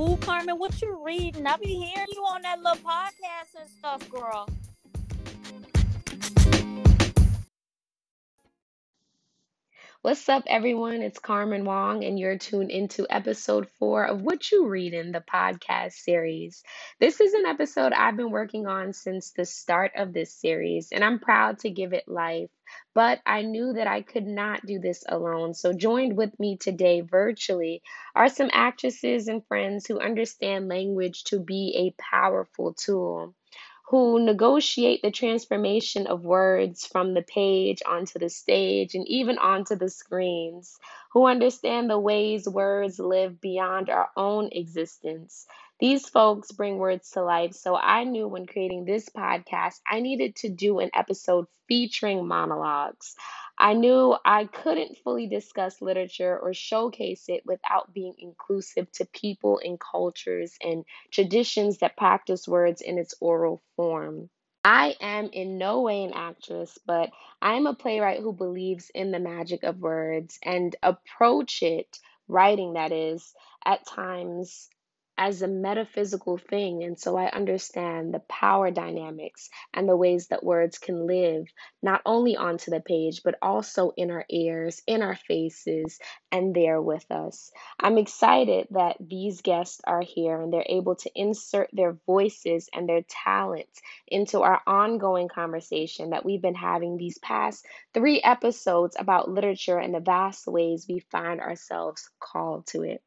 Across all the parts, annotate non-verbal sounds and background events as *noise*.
Ooh, Carmen, what you reading? I be hearing you on that little podcast and stuff, girl. What's up, everyone? It's Carmen Wong, and you're tuned into episode four of What You Read in the podcast series. This is an episode I've been working on since the start of this series, and I'm proud to give it life. But I knew that I could not do this alone, so joined with me today virtually are some actresses and friends who understand language to be a powerful tool who negotiate the transformation of words from the page onto the stage and even onto the screens, who understand the ways words live beyond our own existence. These folks bring words to life, so I knew when creating this podcast, I needed to do an episode featuring monologues. I knew I couldn't fully discuss literature or showcase it without being inclusive to people and cultures and traditions that practice words in its oral form. I am in no way an actress, but I am a playwright who believes in the magic of words and approach it, writing that is, at times as a metaphysical thing. And so I understand the power dynamics and the ways that words can live, not only onto the page, but also in our ears, in our faces, and there with us. I'm excited that these guests are here and they're able to insert their voices and their talents into our ongoing conversation that we've been having these past three episodes about literature and the vast ways we find ourselves called to it.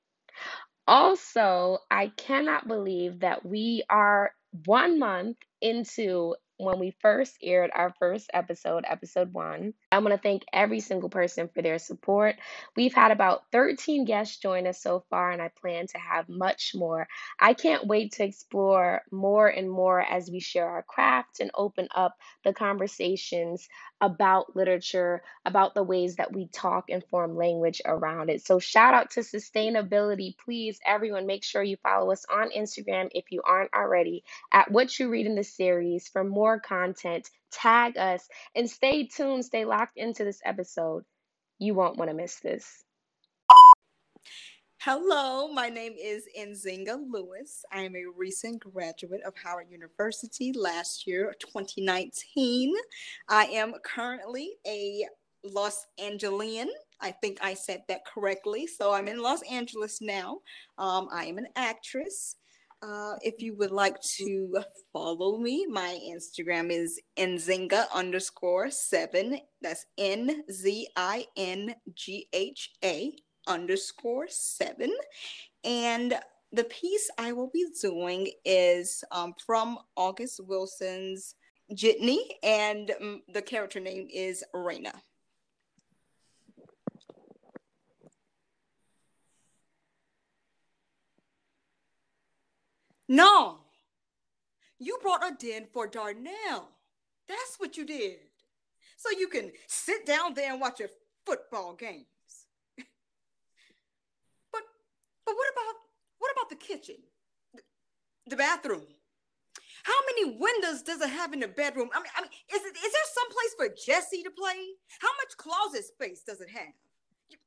Also, I cannot believe that we are one month into when we first aired our first episode, episode one. I want to thank every single person for their support. We've had about 13 guests join us so far, and I plan to have much more. I can't wait to explore more and more as we share our craft and open up the conversations about literature, about the ways that we talk and form language around it. So, shout out to sustainability. Please, everyone, make sure you follow us on Instagram if you aren't already at What You Read in the Series for more content. Tag us and stay tuned, stay locked into this episode. You won't want to miss this. Hello, my name is Nzingha Lewis. I am a recent graduate of Howard University last year, 2019. I am currently a Los Angelian. I think I said that correctly. So I'm in Los Angeles now. Um, I am an actress. Uh, if you would like to follow me, my Instagram is nzingha underscore seven. That's N Z I N G H A underscore seven. And the piece I will be doing is um, from August Wilson's Jitney, and um, the character name is Rena. No, you brought a den for Darnell. That's what you did. So you can sit down there and watch a football games. but but what about what about the kitchen? The bathroom? How many windows does it have in the bedroom? I mean, I mean, is it is there some place for Jesse to play? How much closet space does it have? You,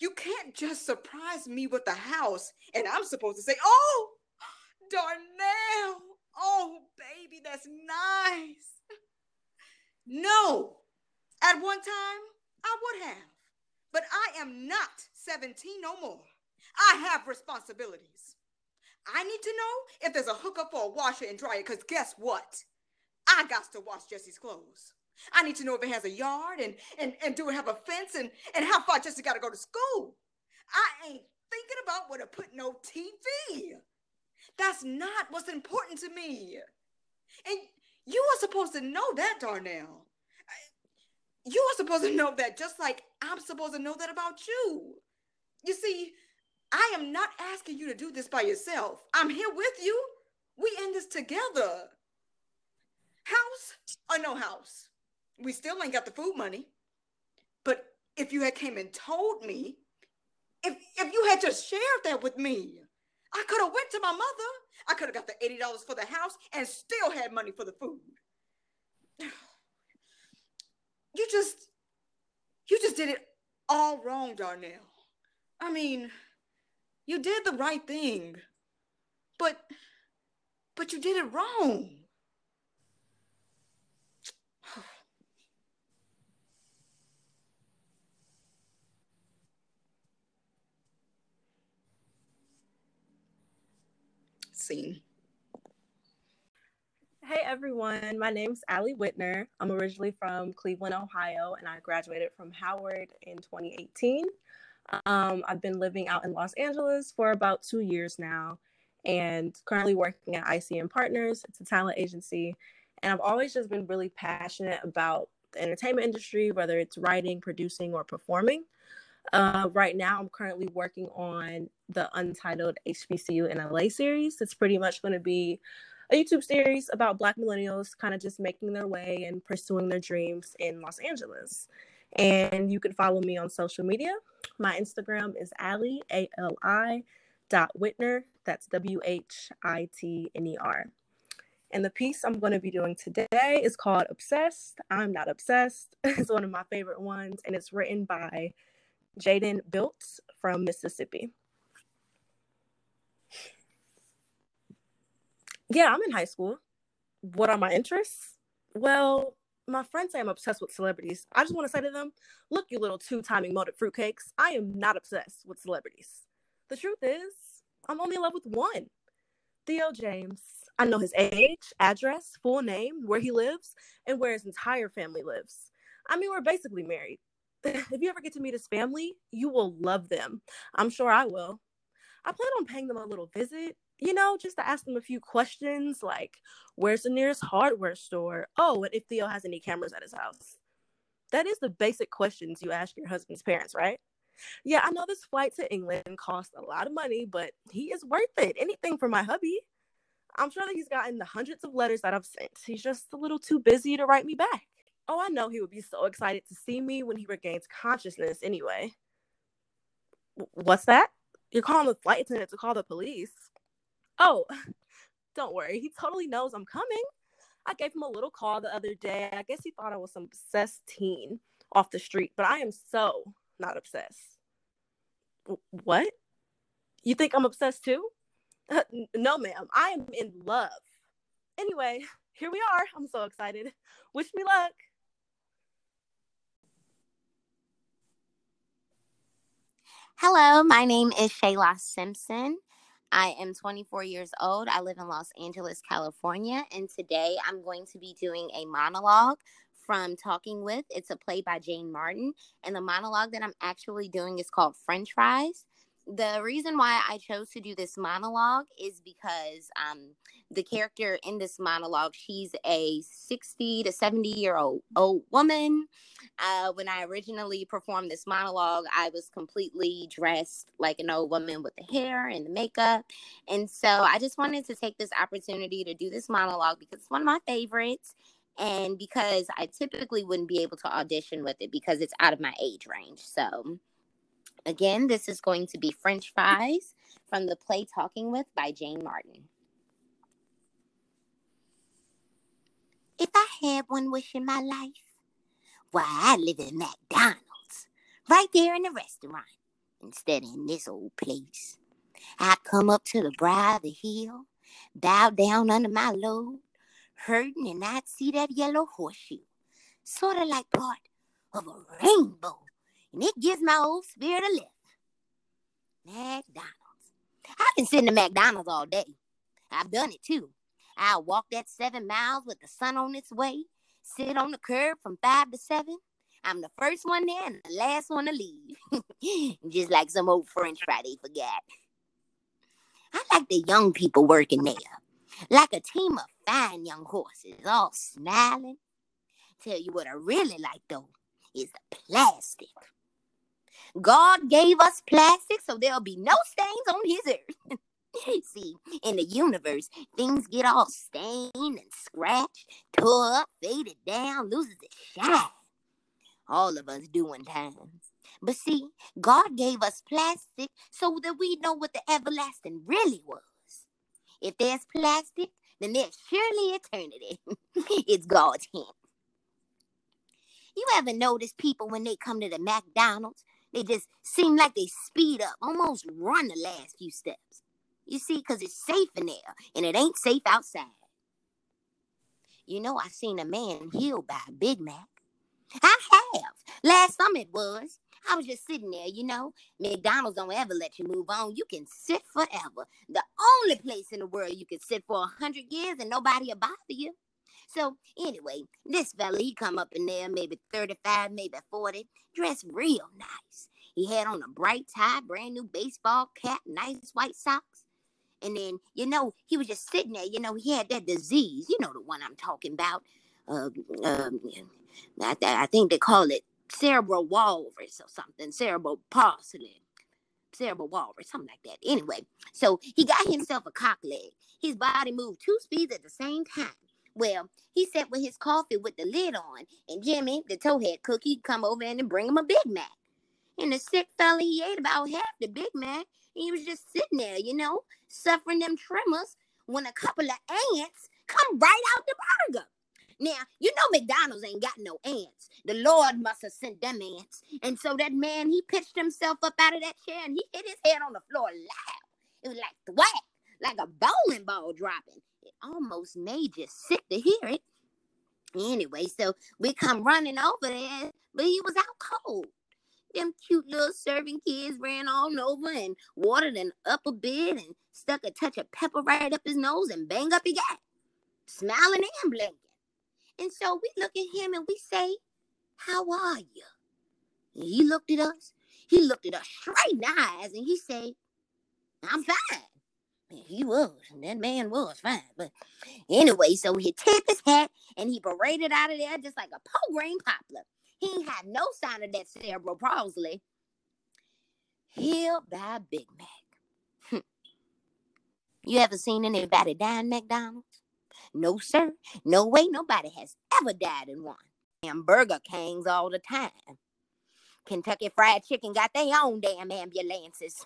you can't just surprise me with the house and I'm supposed to say, "Oh, Darnell. Oh, baby, that's nice. No, at one time I would have, but I am not 17 no more. I have responsibilities. I need to know if there's a hookup for a washer and dryer, because guess what? I got to wash Jesse's clothes. I need to know if it has a yard and, and, and do it have a fence and, and how far Jesse got to go to school. I ain't thinking about where to put no TV. That's not what's important to me. And you are supposed to know that, Darnell. You are supposed to know that just like I'm supposed to know that about you. You see, I am not asking you to do this by yourself. I'm here with you. We in this together. House or no house? We still ain't got the food money. But if you had came and told me, if if you had just shared that with me, I could have went to my mother. I could have got the $80 for the house and still had money for the food. *sighs* You just you just did it all wrong, Darnell. I mean, You did the right thing. But but you did it wrong. *sighs* Scene. Hey everyone, my name's Allie Whitner. I'm originally from Cleveland, Ohio, and I graduated from Howard in 2018. Um, I've been living out in Los Angeles for about two years now and currently working at ICM Partners. It's a talent agency. And I've always just been really passionate about the entertainment industry, whether it's writing, producing, or performing. Uh, right now, I'm currently working on the untitled HBCU in LA series. It's pretty much going to be a YouTube series about Black millennials kind of just making their way and pursuing their dreams in Los Angeles. And you can follow me on social media. My Instagram is Ali, A L I dot Whitner. That's W H I T N E R. And the piece I'm going to be doing today is called Obsessed. I'm Not Obsessed. *laughs* it's one of my favorite ones, and it's written by Jaden Biltz from Mississippi. Yeah, I'm in high school. What are my interests? Well, my friends say I'm obsessed with celebrities. I just want to say to them, look, you little two timing molded fruitcakes. I am not obsessed with celebrities. The truth is, I'm only in love with one Theo James. I know his age, address, full name, where he lives, and where his entire family lives. I mean, we're basically married. *laughs* if you ever get to meet his family, you will love them. I'm sure I will. I plan on paying them a little visit, you know, just to ask them a few questions like, where's the nearest hardware store? Oh, and if Theo has any cameras at his house. That is the basic questions you ask your husband's parents, right? Yeah, I know this flight to England costs a lot of money, but he is worth it. Anything for my hubby. I'm sure that he's gotten the hundreds of letters that I've sent. He's just a little too busy to write me back. Oh, I know he would be so excited to see me when he regains consciousness anyway. What's that? You're calling the flight attendant to call the police. Oh, *laughs* don't worry. He totally knows I'm coming. I gave him a little call the other day. I guess he thought I was some obsessed teen off the street, but I am so not obsessed. What? You think I'm obsessed too? *laughs* no, ma'am. I am in love. Anyway, *laughs* here we are. I'm so excited. Wish me luck. Hello, my name is Chayla Simpson. I am 24 years old. I live in Los Angeles, California, and today I'm going to be doing a monologue from Talking With. It's a play by Jane Martin, and the monologue that I'm actually doing is called French Fries. The reason why I chose to do this monologue is because um, the character in this monologue, she's a 60 to 70 year old old woman. Uh, when I originally performed this monologue, I was completely dressed like an old woman with the hair and the makeup. And so I just wanted to take this opportunity to do this monologue because it's one of my favorites and because I typically wouldn't be able to audition with it because it's out of my age range. So, again, this is going to be French Fries from the play Talking With by Jane Martin. If I had one wish in my life, why, I'd live in McDonald's, right there in the restaurant, instead of in this old place. I'd come up to the brow of the hill, bow down under my load, hurting and I'd see that yellow horseshoe, sort of like part of a rainbow, and it gives my old spirit a lift. McDonald's. I can sit in the McDonald's all day. I've done it too. I'll walk that seven miles with the sun on its way, sit on the curb from five to seven. I'm the first one there and the last one to leave. *laughs* Just like some old French fry they forgot. I like the young people working there like a team of fine young horses, all smiling. Tell you what I really like though is the plastic. God gave us plastic so there'll be no stains on his earth. *laughs* See, in the universe, things get all stained and scratched, tore up, faded down, loses its shine. All of us doing times. But see, God gave us plastic so that we know what the everlasting really was. If there's plastic, then there's surely eternity. *laughs* it's God's hint. You ever notice people when they come to the McDonald's, They just seem like they speed up, almost run the last few steps. You see, because it's safe in there and it ain't safe outside. You know, I seen a man healed by a Big Mac. I have. Last summer it was. I was just sitting there, you know. McDonald's don't ever let you move on. You can sit forever. The only place in the world you can sit for a hundred years and nobody will bother you. So anyway, this fella, he come up in there maybe 35, maybe 40, dressed real nice. He had on a bright tie, brand new baseball cap, nice white socks. And then, you know, he was just sitting there, you know, he had that disease, you know the one I'm talking about. Uh, um, I, I think they call it cerebral walrus or something, cerebral palsy, cerebral walrus, something like that. Anyway, so he got himself a cock leg. His body moved two speeds at the same time. Well, he sat with his coffee with the lid on, and Jimmy, the towhead cook, he'd come over and bring him a Big Mac. And the sick fella, he ate about half the Big Mac, and he was just sitting there, you know, suffering them tremors when a couple of ants come right out the burger. Now, you know McDonald's ain't got no ants. The Lord must have sent them ants. And so that man, he pitched himself up out of that chair and he hit his head on the floor loud. It was like thwack, like a bowling ball dropping. It almost made you sick to hear it. Anyway, so we come running over there, but he was out cold. Them cute little serving kids ran all over and watered him up a bit and stuck a touch of pepper right up his nose and bang up he got, smiling and blinking. And so we look at him and we say, How are you? And he looked at us. He looked at us straight in the eyes and he said, I'm fine. And he was. And that man was fine. But anyway, so he tipped his hat and he paraded out of there just like a po poplar. He had no sign of that cerebral palsy. Healed by Big Mac. Hmm. you ever seen anybody die in McDonald's? No, sir. No way nobody has ever died in one. Damn Burger Kings all the time. Kentucky Fried Chicken got their own damn ambulances.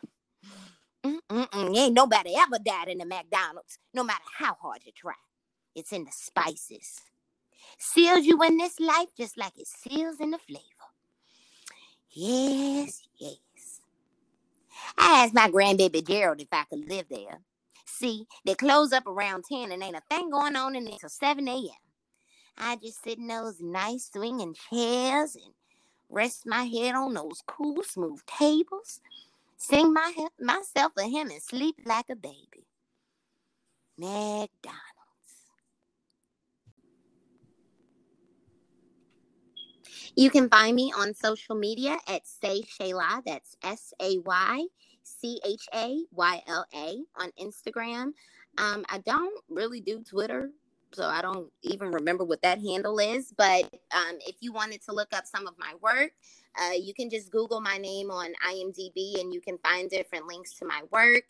Mm-mm-mm. Ain't nobody ever died in the McDonald's, no matter how hard you try. It's in the spices. Seals you in this life just like it seals in the flavor. Yes, yes. I asked my grandbaby Gerald if I could live there. See, they close up around 10 and ain't a thing going on in there till 7 a.m. I just sit in those nice swinging chairs and rest my head on those cool, smooth tables, sing my myself a hymn and sleep like a baby. McDonald's. You can find me on social media at Say Chayla. That's S A Y C H A Y L A on Instagram. Um, I don't really do Twitter, so I don't even remember what that handle is. But um, if you wanted to look up some of my work, uh, you can just Google my name on IMDb and you can find different links to my work.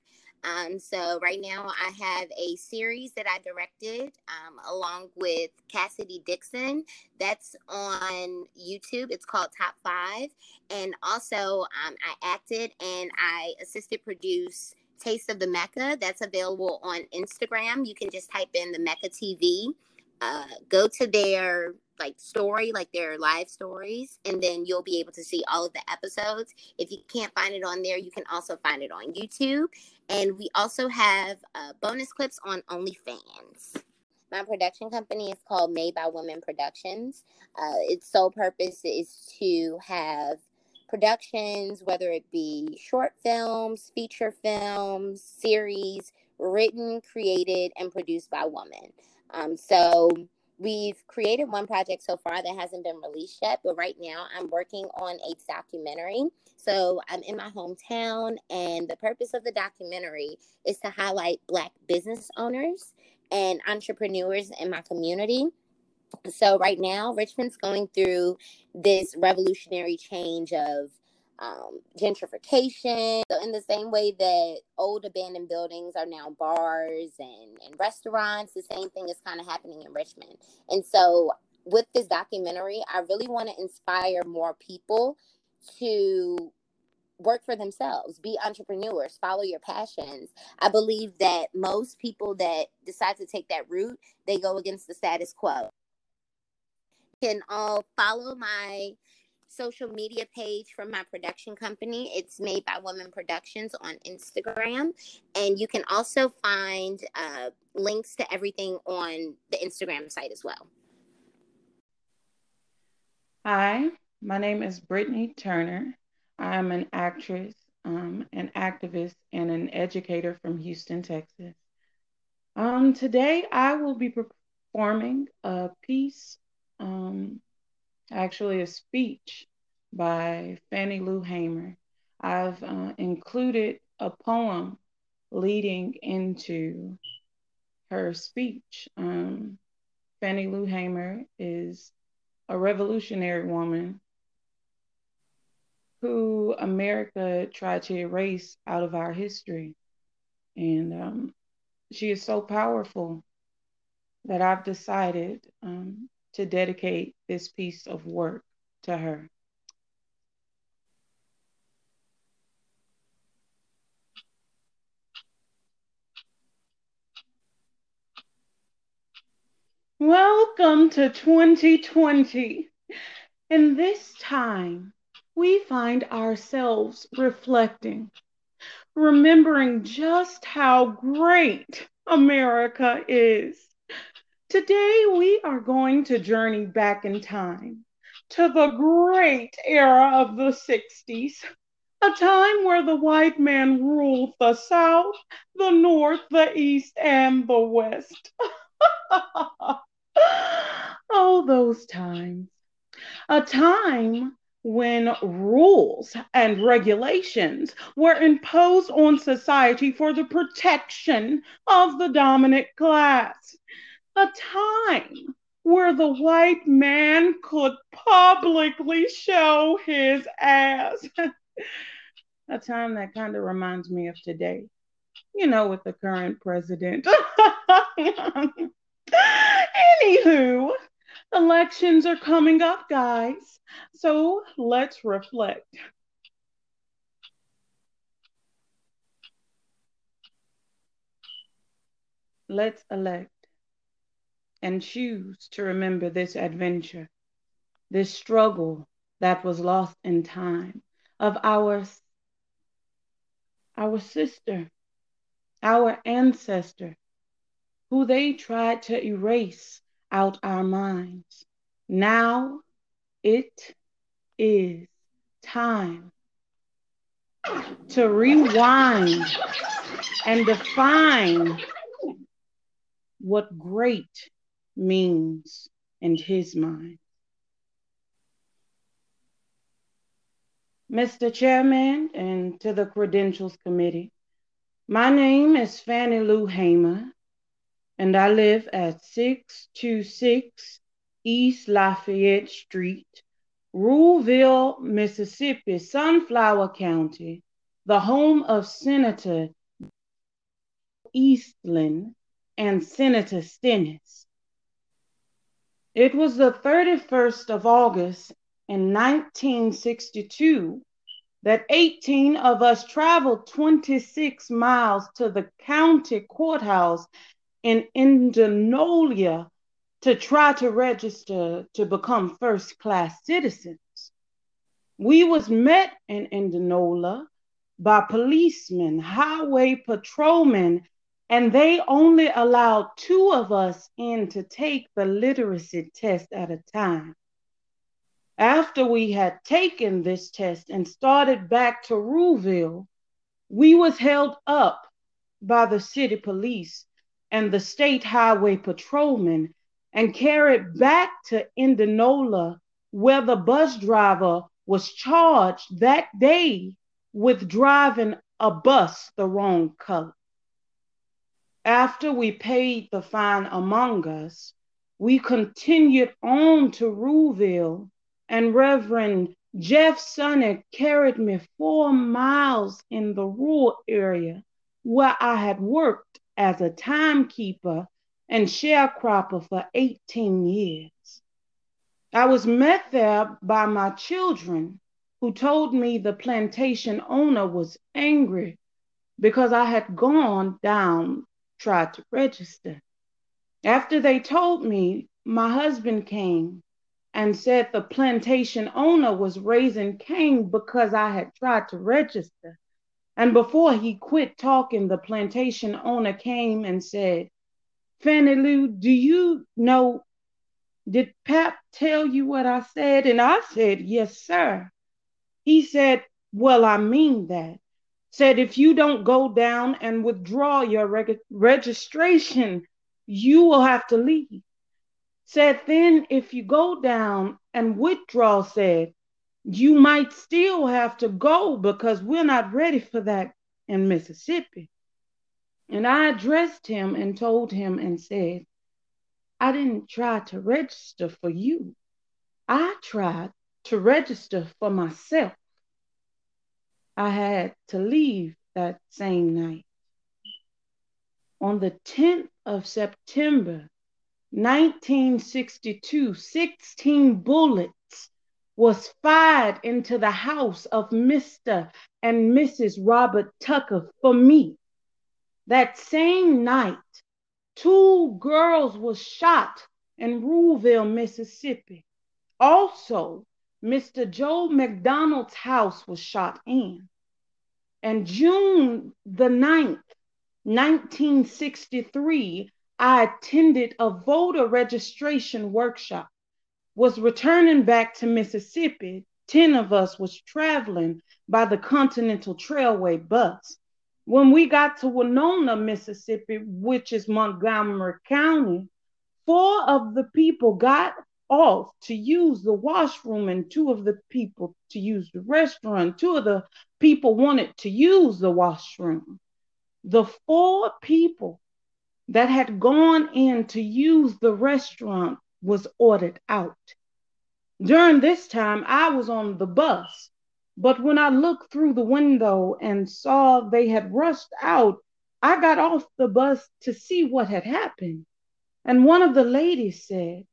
Um, so right now I have a series that I directed um, along with Cassidy Dixon. That's on YouTube. It's called Top Five, and also um, I acted and I assisted produce Taste of the Mecca. That's available on Instagram. You can just type in the Mecca TV. Uh, go to their like story, like their live stories, and then you'll be able to see all of the episodes. If you can't find it on there, you can also find it on YouTube. And we also have uh, bonus clips on OnlyFans. My production company is called Made by Women Productions. Uh, its sole purpose is to have productions, whether it be short films, feature films, series, written, created, and produced by women. Um, so we've created one project so far that hasn't been released yet, but right now I'm working on a documentary. So I'm in my hometown, and the purpose of the documentary is to highlight Black business owners and entrepreneurs in my community. So right now, Richmond's going through this revolutionary change of um, gentrification. So in the same way that old abandoned buildings are now bars and, and restaurants, the same thing is kind of happening in Richmond. And so with this documentary, I really want to inspire more people to work for themselves, be entrepreneurs, follow your passions. I believe that most people that decide to take that route, they go against the status quo. Can all follow my social media page from my production company. It's made by Women Productions on Instagram. And you can also find uh, links to everything on the Instagram site as well. Hi, my name is Brittany Turner. I'm an actress, um, an activist, and an educator from Houston, Texas. Um, today, I will be performing a piece, um, actually, a speech by Fannie Lou Hamer. I've uh, included a poem leading into her speech. Um, Fannie Lou Hamer is a revolutionary woman who America tried to erase out of our history. And um, she is so powerful that I've decided um, to dedicate this piece of work to her. Welcome to 2020. In this time, we find ourselves reflecting remembering just how great America is. Today, we are going to journey back in time to the great era of the 60s, a time where the white man ruled the South, the North, the East, and the West. *laughs* oh, those times. A time when rules and regulations were imposed on society for the protection of the dominant class. A time where the white man could publicly show his ass. *laughs* A time that kind of reminds me of today, you know, with the current president. *laughs* Anywho, elections are coming up, guys. So let's reflect. Let's elect and choose to remember this adventure, this struggle that was lost in time of our, our sister, our ancestor, who they tried to erase out our minds. Now it is time to rewind and define what great means in his mind. Mr. Chairman, and to the Credentials Committee, my name is Fannie Lou Hamer, and I live at 626 East Lafayette Street, Ruleville, Mississippi, Sunflower County, the home of Senator Eastland and Senator Stennis. It was the 31st of August in 1962 that 18 of us traveled 26 miles to the county courthouse in Indianola to try to register to become first class citizens. We was met in Indianola by policemen, highway patrolmen, and they only allowed two of us in to take the literacy test at a time. After we had taken this test and started back to Ruleville, we was held up by the city police and the state highway patrolmen and carried back to Indianola, where the bus driver was charged that day with driving a bus the wrong color. After we paid the fine among us, we continued on to Ruleville, and Reverend Jeff Sunny carried me four miles in the rural area where I had worked as a timekeeper and sharecropper for 18 years. I was met there by my children who told me the plantation owner was angry because I had gone down, tried to register. After they told me, my husband came and said the plantation owner was raising Cain because I had tried to register. And before he quit talking, the plantation owner came and said, Fannie Lou, do you know, did Pap tell you what I said? And I said, Yes, sir. He said, Well, I mean that. Said, if you don't go down and withdraw your reg- registration, you will have to leave. Said, then if you go down and withdraw, said, you might still have to go because we're not ready for that in Mississippi. And I addressed him and told him and said, I didn't try to register for you. I tried to register for myself. I had to leave that same night. On the 10th of September, 1962, 16 bullets was fired into the house of Mr. and Mrs. Robert Tucker for me. That same night, two girls were shot in Ruleville, Mississippi. Also, Mr. Joe McDonald's house was shot in. And June the 9th, 1963, I attended a voter registration workshop. Was returning back to Mississippi. 10 of us was traveling by the Continental Trailway bus. When we got to Winona, Mississippi, which is Montgomery County, four of the people got off to use the washroom and two of the people to use the restaurant. Two of the people wanted to use the washroom. The four people that had gone in to use the restaurant was ordered out. During this time, I was on the bus, but when I looked through the window and saw they had rushed out, I got off the bus to see what had happened. And one of the ladies said,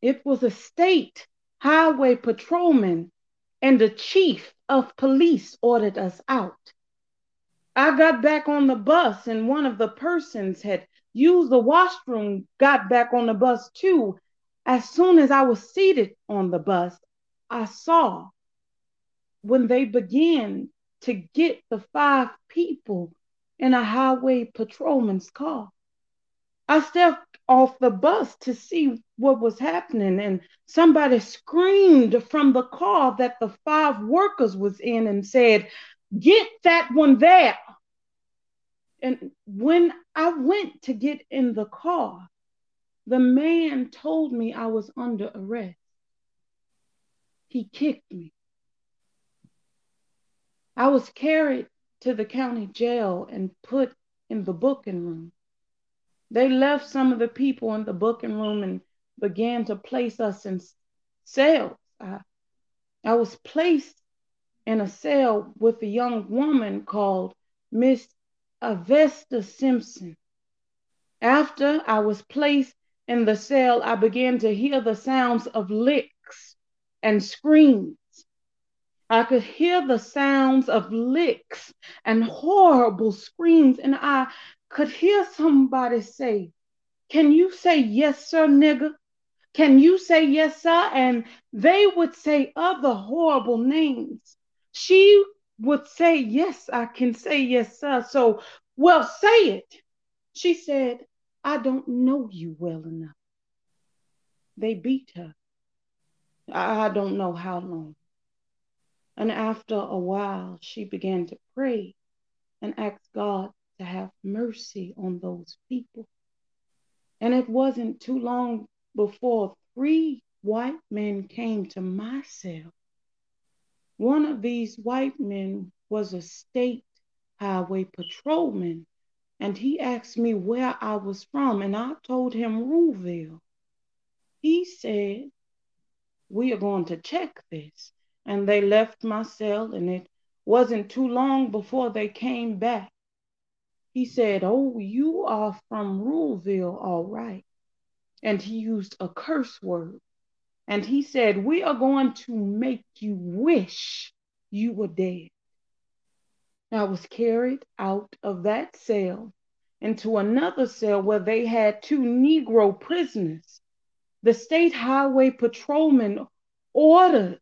it was a state highway patrolman and the chief of police ordered us out. I got back on the bus and one of the persons had used the washroom, got back on the bus too. As soon as I was seated on the bus, I saw when they began to get the five people in a highway patrolman's car. I stepped off the bus to see what was happening, and somebody screamed from the car that the five workers was in and said, "Get that one there." And when I went to get in the car, the man told me I was under arrest. He kicked me. I was carried to the county jail and put in the booking room. They left some of the people in the booking room and began to place us in cells. I, I was placed in a cell with a young woman called Miss Ivesta Simpson. After I was placed in the cell, I began to hear the sounds of licks and screams. I could hear the sounds of licks and horrible screams, and I could hear somebody say, Can you say yes, sir, nigga? Can you say yes, sir? And they would say other horrible names. She would say, Yes, I can say yes, sir. So, well, say it. She said, I don't know you well enough. They beat her. I don't know how long. And after a while, she began to pray and ask God to have mercy on those people. And it wasn't too long before three white men came to my cell. One of these white men was a state highway patrolman, and he asked me where I was from, and I told him Ruleville. He said, We are going to check this. And they left my cell, and it wasn't too long before they came back he said, Oh, you are from Ruleville, all right. And he used a curse word. And he said, We are going to make you wish you were dead. I was carried out of that cell into another cell where they had two Negro prisoners. the state highway patrolman ordered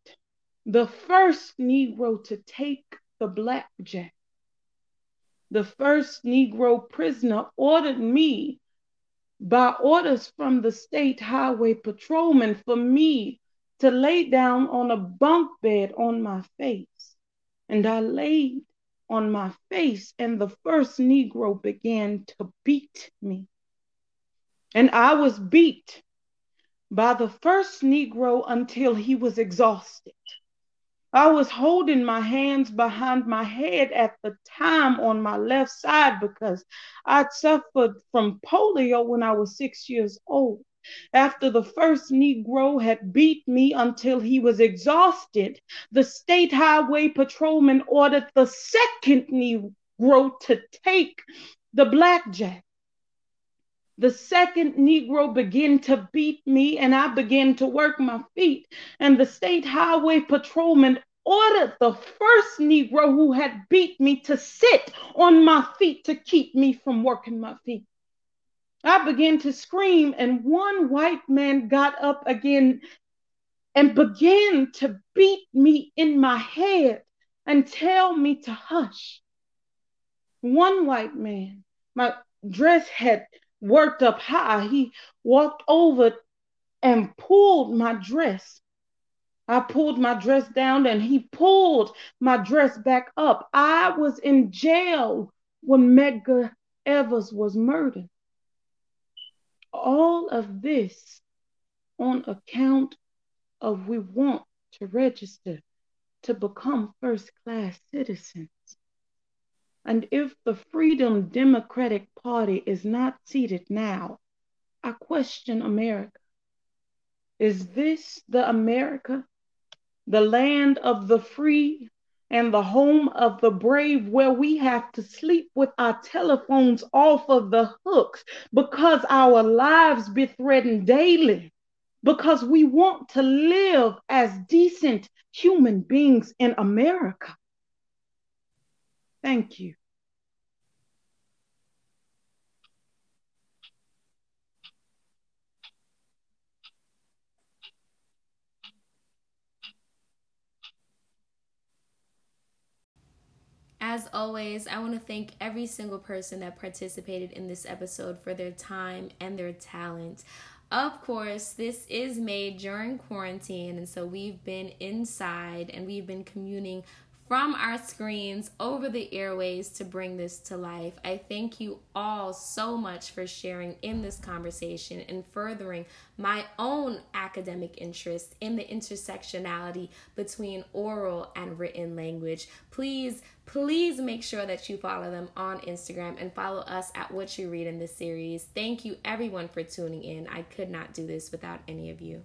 the first Negro to take the blackjack. The first Negro prisoner ordered me by orders from the state highway patrolman for me to lay down on a bunk bed on my face. And I laid on my face, and the first Negro began to beat me. And I was beat by the first Negro until he was exhausted. I was holding my hands behind my head at the time on my left side because I'd suffered from polio when I was six years old. After the first Negro had beat me until he was exhausted, the state highway patrolman ordered the second Negro to take the blackjack. The second Negro began to beat me, and I began to work my feet. And the state highway patrolman ordered the first Negro who had beat me to sit on my feet to keep me from working my feet. I began to scream, and one white man got up again and began to beat me in my head and tell me to hush. One white man, my dress had worked up high, he walked over and pulled my dress I pulled my dress down and he pulled my dress back up. I was in jail when Medgar Evers was murdered. All of this on account of we want to register to become first class citizens. And if the Freedom Democratic Party is not seated now, I question America. Is this the America the land of the free and the home of the brave, where we have to sleep with our telephones off of the hooks because our lives be threatened daily, because we want to live as decent human beings in America. Thank you. As always, I want to thank every single person that participated in this episode for their time and their talent. Of course, this is made during quarantine, and so we've been inside and we've been communing from our screens over the airways to bring this to life. I thank you all so much for sharing in this conversation and furthering my own academic interest in the intersectionality between oral and written language. Please, please make sure that you follow them on Instagram and follow us at What You Read in this series. Thank you, everyone, for tuning in. I could not do this without any of you.